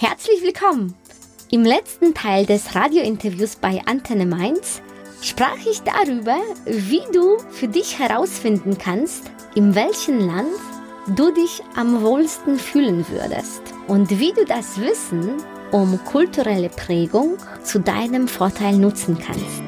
Herzlich willkommen! Im letzten Teil des Radiointerviews bei Antenne Mainz sprach ich darüber, wie du für dich herausfinden kannst, in welchem Land du dich am wohlsten fühlen würdest und wie du das Wissen um kulturelle Prägung zu deinem Vorteil nutzen kannst.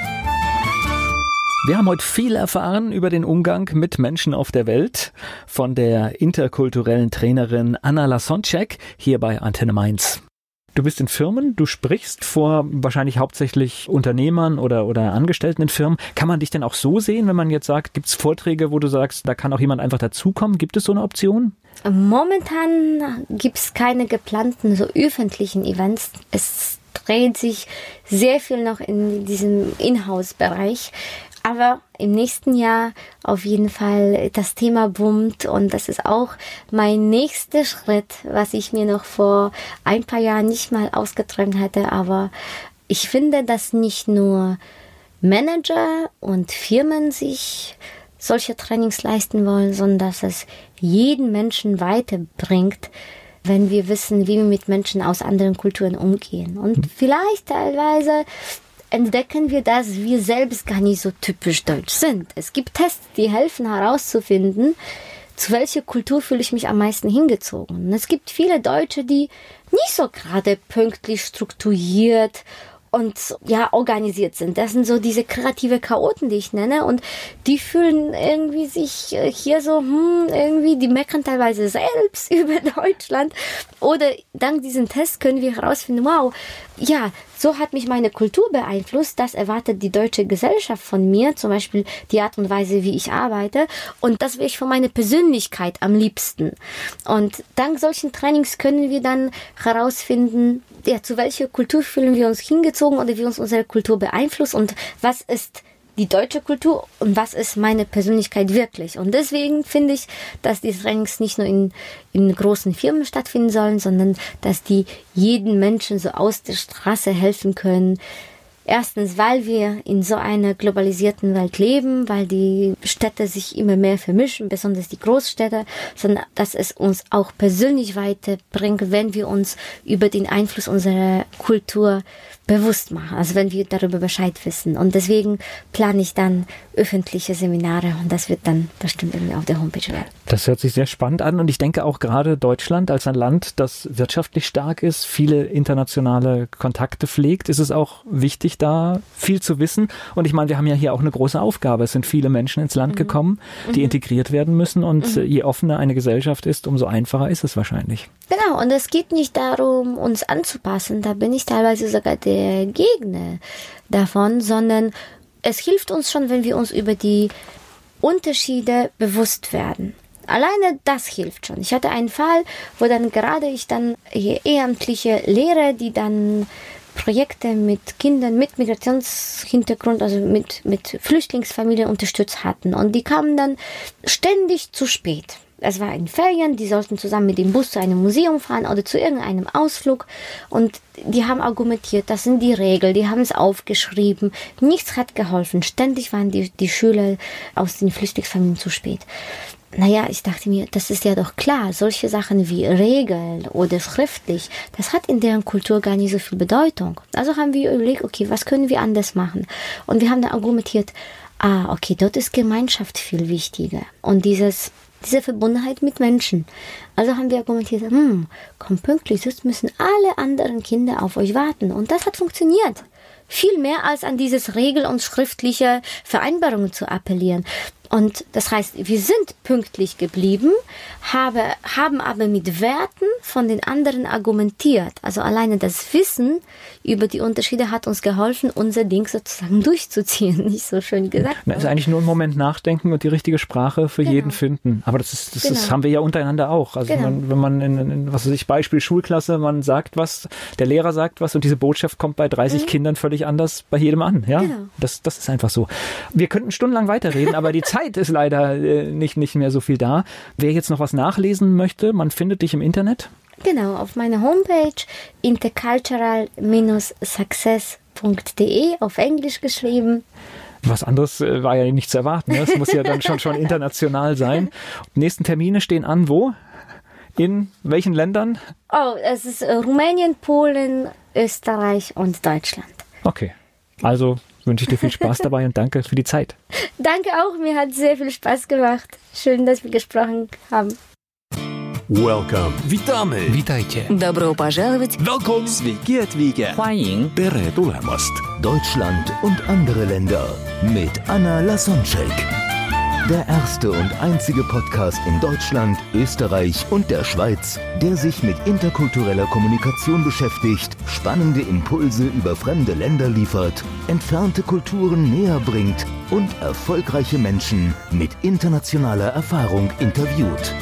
Wir haben heute viel erfahren über den Umgang mit Menschen auf der Welt von der interkulturellen Trainerin Anna Lasonczek hier bei Antenne Mainz. Du bist in Firmen, du sprichst vor wahrscheinlich hauptsächlich Unternehmern oder, oder Angestellten in Firmen. Kann man dich denn auch so sehen, wenn man jetzt sagt, gibt es Vorträge, wo du sagst, da kann auch jemand einfach dazukommen? Gibt es so eine Option? Momentan gibt es keine geplanten so öffentlichen Events. Es dreht sich sehr viel noch in diesem Inhouse-Bereich. Aber im nächsten Jahr auf jeden Fall das Thema boomt und das ist auch mein nächster Schritt, was ich mir noch vor ein paar Jahren nicht mal ausgeträumt hatte. Aber ich finde, dass nicht nur Manager und Firmen sich solche Trainings leisten wollen, sondern dass es jeden Menschen weiterbringt, wenn wir wissen, wie wir mit Menschen aus anderen Kulturen umgehen. Und vielleicht teilweise entdecken wir, dass wir selbst gar nicht so typisch deutsch sind. Es gibt Tests, die helfen herauszufinden, zu welcher Kultur fühle ich mich am meisten hingezogen. Es gibt viele Deutsche, die nicht so gerade pünktlich strukturiert und ja organisiert sind. Das sind so diese kreative Chaoten, die ich nenne und die fühlen irgendwie sich äh, hier so hm, irgendwie die meckern teilweise selbst über Deutschland oder dank diesem Test können wir herausfinden, wow, ja, so hat mich meine Kultur beeinflusst, das erwartet die deutsche Gesellschaft von mir, zum Beispiel die Art und Weise, wie ich arbeite und das will ich von meiner Persönlichkeit am liebsten. Und dank solchen Trainings können wir dann herausfinden, ja, zu welcher Kultur fühlen wir uns hingezogen oder wie uns unsere Kultur beeinflusst und was ist die deutsche Kultur und was ist meine Persönlichkeit wirklich. Und deswegen finde ich, dass die Trainings nicht nur in, in großen Firmen stattfinden sollen, sondern dass die jeden Menschen so aus der Straße helfen können, Erstens, weil wir in so einer globalisierten Welt leben, weil die Städte sich immer mehr vermischen, besonders die Großstädte, sondern dass es uns auch persönlich weiterbringt, wenn wir uns über den Einfluss unserer Kultur bewusst machen, also wenn wir darüber Bescheid wissen. Und deswegen plane ich dann öffentliche Seminare und das wird dann bestimmt irgendwie auf der Homepage werden. Das hört sich sehr spannend an und ich denke auch gerade Deutschland als ein Land, das wirtschaftlich stark ist, viele internationale Kontakte pflegt, ist es auch wichtig, da viel zu wissen. Und ich meine, wir haben ja hier auch eine große Aufgabe. Es sind viele Menschen ins Land mhm. gekommen, die mhm. integriert werden müssen und mhm. je offener eine Gesellschaft ist, umso einfacher ist es wahrscheinlich. Genau, und es geht nicht darum, uns anzupassen. Da bin ich teilweise sogar der Gegner davon, sondern es hilft uns schon, wenn wir uns über die Unterschiede bewusst werden. Alleine das hilft schon. Ich hatte einen Fall, wo dann gerade ich dann ehrenamtliche Lehre, die dann Projekte mit Kindern mit Migrationshintergrund, also mit, mit Flüchtlingsfamilien unterstützt hatten. Und die kamen dann ständig zu spät. Es war in Ferien, die sollten zusammen mit dem Bus zu einem Museum fahren oder zu irgendeinem Ausflug. Und die haben argumentiert, das sind die Regeln, die haben es aufgeschrieben. Nichts hat geholfen. Ständig waren die, die Schüler aus den Flüchtlingsfamilien zu spät. Naja, ich dachte mir, das ist ja doch klar, solche Sachen wie Regeln oder schriftlich, das hat in deren Kultur gar nicht so viel Bedeutung. Also haben wir überlegt, okay, was können wir anders machen? Und wir haben dann argumentiert, ah, okay, dort ist Gemeinschaft viel wichtiger. Und dieses, diese Verbundenheit mit Menschen. Also haben wir argumentiert, hm, kommt pünktlich, sonst müssen alle anderen Kinder auf euch warten. Und das hat funktioniert. Viel mehr als an dieses Regel- und schriftliche Vereinbarungen zu appellieren. Und das heißt, wir sind pünktlich geblieben, habe, haben aber mit Werten von den anderen argumentiert. Also alleine das Wissen über die Unterschiede hat uns geholfen, unser Ding sozusagen durchzuziehen. Nicht so schön gesagt. Na, ist eigentlich nur ein Moment nachdenken und die richtige Sprache für Genau. jeden finden. Aber das ist, das Genau. ist, haben wir ja untereinander auch. Also Genau. man, wenn man in, in, was weiß ich, Beispiel Schulklasse, man sagt was, der Lehrer sagt was und diese Botschaft kommt bei 30 Kindern völlig anders bei jedem an. Ja, Mhm. Genau. das, das ist einfach so. Wir könnten stundenlang weiterreden, aber die Zeit ist leider äh, nicht, nicht mehr so viel da. Wer jetzt noch was nachlesen möchte, man findet dich im Internet. Genau, auf meiner Homepage intercultural-success.de auf Englisch geschrieben. Was anderes äh, war ja nicht zu erwarten. Ne? Es muss ja dann schon, schon international sein. Nächsten Termine stehen an, wo? In welchen Ländern? Oh, es ist äh, Rumänien, Polen, Österreich und Deutschland. Okay. Also wünsche ich dir viel Spaß dabei und danke für die Zeit. Danke auch, mir hat sehr viel Spaß gemacht. Schön, dass wir gesprochen haben. Welcome. Witamy. Witajcie. Добро пожаловать! Welcome. Sveiki atvykę. 欢迎 Tere tulemast. Deutschland und andere Länder mit Anna Lasonczek. Der erste und einzige Podcast in Deutschland, Österreich und der Schweiz, der sich mit interkultureller Kommunikation beschäftigt, spannende Impulse über fremde Länder liefert, entfernte Kulturen näher bringt und erfolgreiche Menschen mit internationaler Erfahrung interviewt.